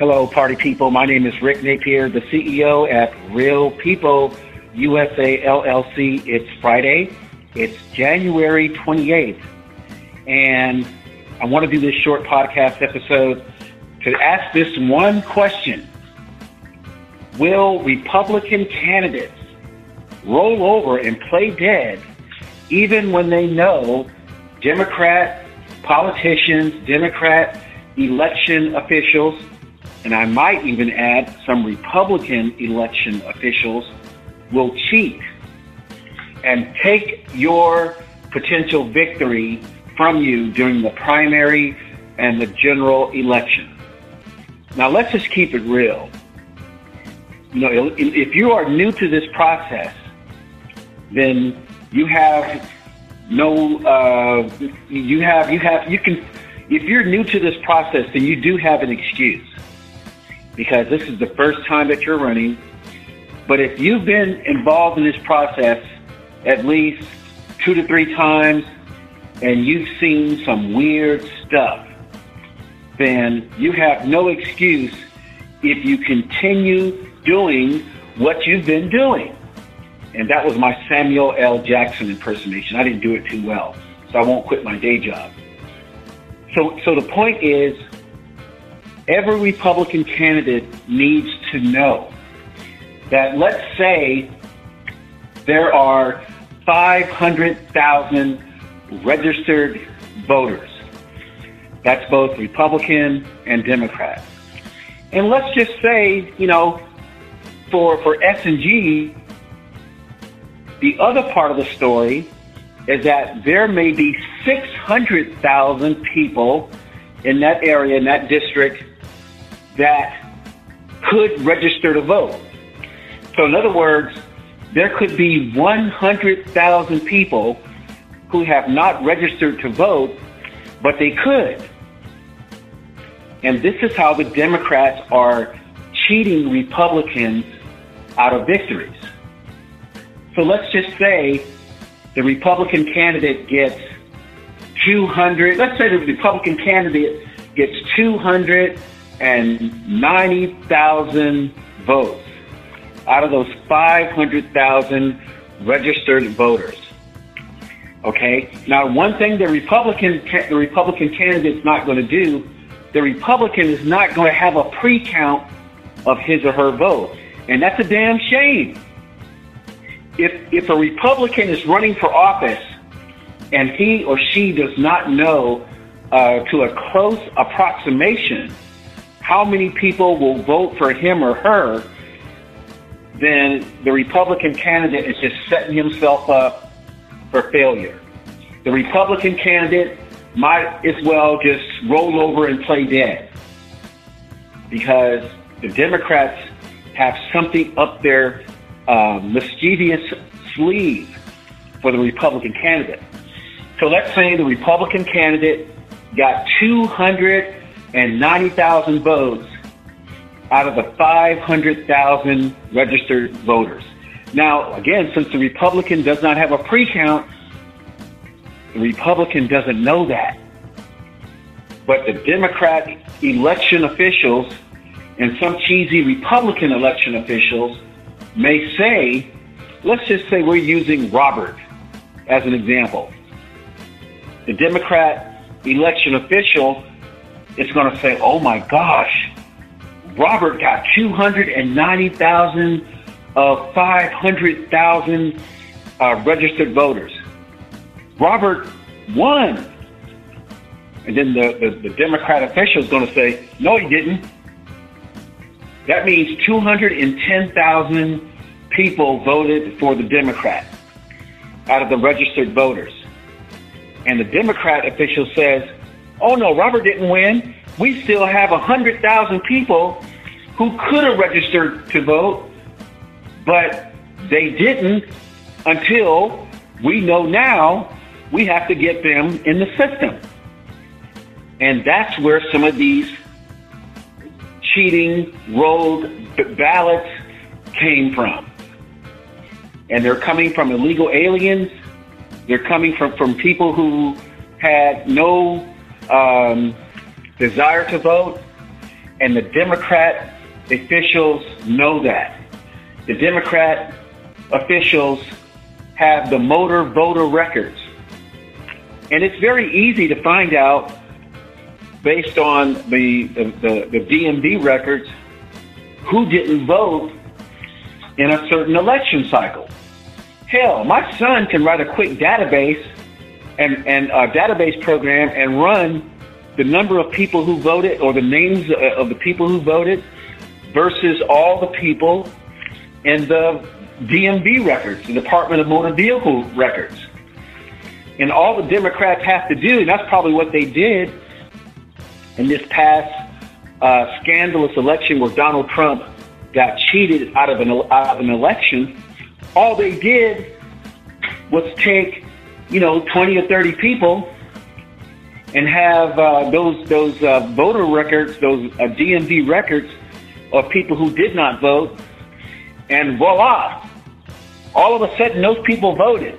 Hello, party people. My name is Rick Napier, the CEO at Real People USA LLC. It's Friday. It's January 28th. And I want to do this short podcast episode to ask this one question. Will Republican candidates roll over and play dead even when they know Democrat politicians, Democrat election officials, and I might even add some Republican election officials will cheat and take your potential victory from you during the primary and the general election. Now let's just keep it real. You know, if you are new to this process, then you have no, uh, you have, you have, you can, if you're new to this process, then you do have an excuse because this is the first time that you're running. But if you've been involved in this process at least two to three times and you've seen some weird stuff, then you have no excuse if you continue doing what you've been doing. And that was my Samuel L. Jackson impersonation. I didn't do it too well, so I won't quit my day job. So, so the point is, every Republican candidate needs to know that let's say there are 500,000 registered voters. That's both Republican and Democrat. And let's just say, you know, for, for S&G, the other part of the story is that there may be 600,000 people in that area, in that district, that could register to vote. So, in other words, there could be 100,000 people who have not registered to vote, but they could. And this is how the Democrats are cheating Republicans out of victories. So let's just say the Republican candidate gets 200, let's say the Republican candidate gets 290,000 votes out of those 500,000 registered voters. Okay. Now, one thing the Republican the Republican candidate's not going to do, the Republican is not going to have a pre-count of his or her vote, and that's a damn shame. If if a Republican is running for office and he or she does not know uh, to a close approximation how many people will vote for him or her, then the Republican candidate is just setting himself up for failure. The Republican candidate might as well just roll over and play dead because the Democrats have something up their uh, mischievous sleeve for the Republican candidate. So let's say the Republican candidate got 290,000 votes out of the 500,000 registered voters. Now, again, since the Republican does not have a pre-count, the Republican doesn't know that. But the Democrat election officials and some cheesy Republican election officials may say, let's just say we're using Robert as an example. The Democrat election official is going to say, oh my gosh, Robert got 290,000 of 500,000 uh, registered voters. Robert won. And then the, the, the Democrat official is going to say, no, he didn't. That means 210,000 people voted for the Democrat out of the registered voters. And the Democrat official says, oh no, Robert didn't win. We still have 100,000 people who could have registered to vote, but they didn't until we know now we have to get them in the system. And that's where some of these cheating rolled ballots came from. And they're coming from illegal aliens. They're coming from, from people who had no um, desire to vote. And the Democrat officials know that. The Democrat officials have the motor voter records. And it's very easy to find out based on the, the, the, the DMV records who didn't vote in a certain election cycle. Hell, my son can write a quick database and, and a database program and run the number of people who voted or the names of the people who voted versus all the people in the DMV records, the Department of Motor Vehicle records. And all the Democrats have to do, and that's probably what they did in this past uh, scandalous election where Donald Trump got cheated out of an out of an election. All they did was take, you know, 20 or 30 people and have uh, those those uh, voter records, those uh, DMV records of people who did not vote, and voila, all of a sudden those people voted,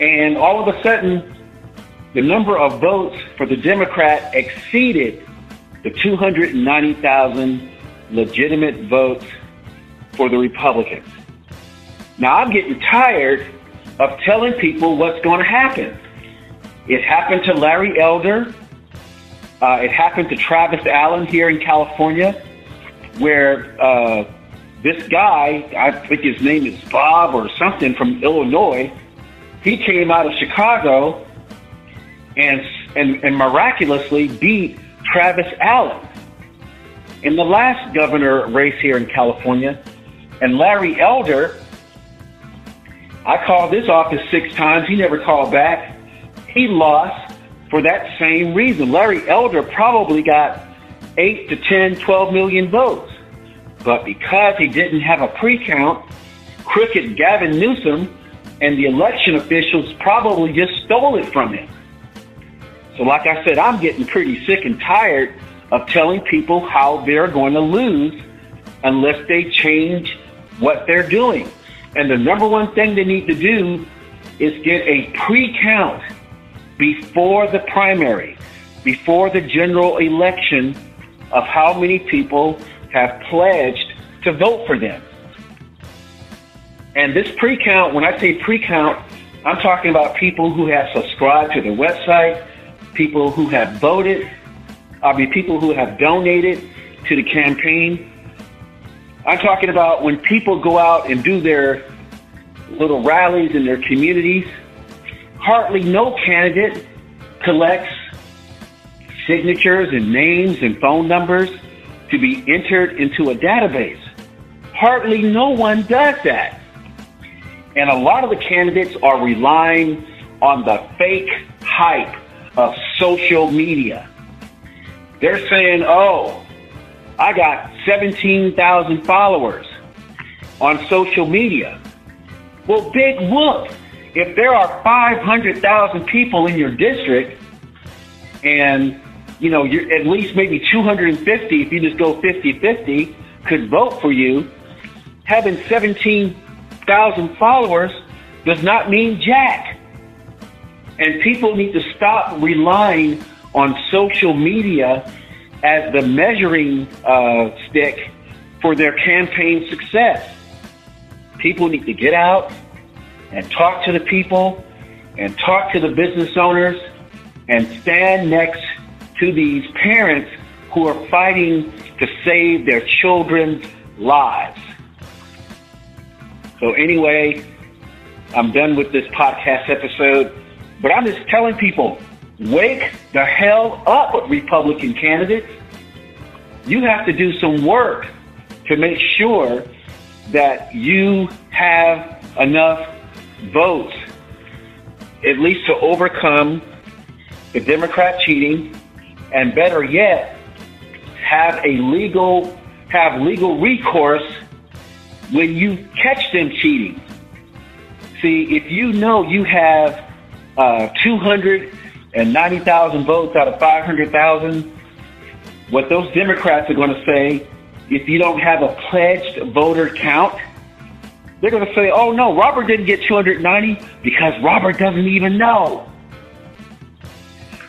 and all of a sudden the number of votes for the Democrat exceeded the 290,000 legitimate votes for the Republicans. Now I'm getting tired of telling people what's going to happen. It happened to Larry Elder. Uh, it happened to Travis Allen here in California, where uh, this guy, I think his name is Bob or something from Illinois, he came out of Chicago and, and, and miraculously beat Travis Allen. In the last governor race here in California, and Larry Elder, I called this office six times. He never called back. He lost for that same reason. Larry Elder probably got 8 to 10, 12 million votes. But because he didn't have a pre-count, crooked Gavin Newsom and the election officials probably just stole it from him. So like I said, I'm getting pretty sick and tired of telling people how they're going to lose unless they change what they're doing. And the number one thing they need to do is get a pre-count before the primary, before the general election of how many people have pledged to vote for them. And this pre-count, when I say pre-count, I'm talking about people who have subscribed to the website, people who have voted, I mean, people who have donated to the campaign. I'm talking about when people go out and do their little rallies in their communities hardly no candidate collects signatures and names and phone numbers to be entered into a database. Hardly no one does that. And a lot of the candidates are relying on the fake hype of social media. They're saying, oh, I got 17,000 followers on social media. Well, big whoop if there are 500,000 people in your district and you know, you're at least maybe 250 if you just go 50-50 could vote for you, having 17,000 followers does not mean jack. And people need to stop relying on social media as the measuring uh, stick for their campaign success. People need to get out, and talk to the people and talk to the business owners and stand next to these parents who are fighting to save their children's lives. So anyway, I'm done with this podcast episode, but I'm just telling people, wake the hell up, Republican candidates. You have to do some work to make sure that you have enough votes, at least to overcome the Democrat cheating, and better yet, have a legal have legal recourse when you catch them cheating. See, if you know you have uh, 290,000 votes out of 500,000, what those Democrats are going to say, if you don't have a pledged voter count, they're going to say, oh no, Robert didn't get 290 because Robert doesn't even know.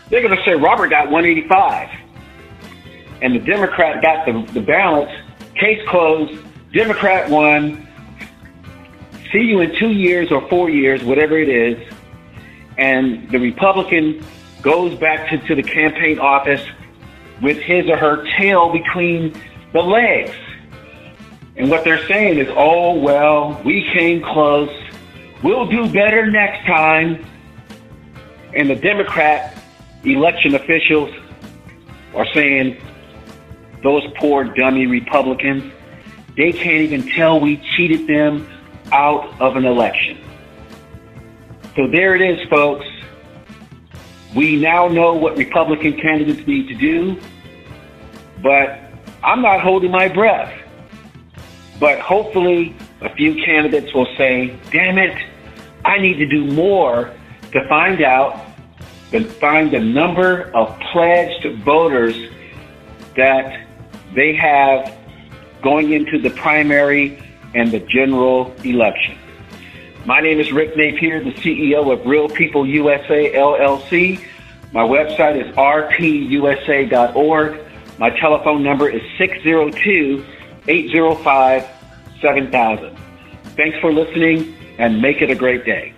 They're going to say Robert got 185. and the Democrat got the, the balance. Case closed. Democrat won. See you in two years or four years, whatever it is. And the Republican goes back to, to the campaign office with his or her tail between the legs. And what they're saying is, oh, well, we came close. We'll do better next time. And the Democrat election officials are saying, those poor dummy Republicans, they can't even tell we cheated them out of an election. So there it is, folks. We now know what Republican candidates need to do, but I'm not holding my breath. But hopefully, a few candidates will say, damn it, I need to do more to find out, to find the number of pledged voters that they have going into the primary and the general election. My name is Rick Napier, the CEO of Real People USA LLC. My website is rpusa.org. My telephone number is 602 805 7000. Thanks for listening and make it a great day.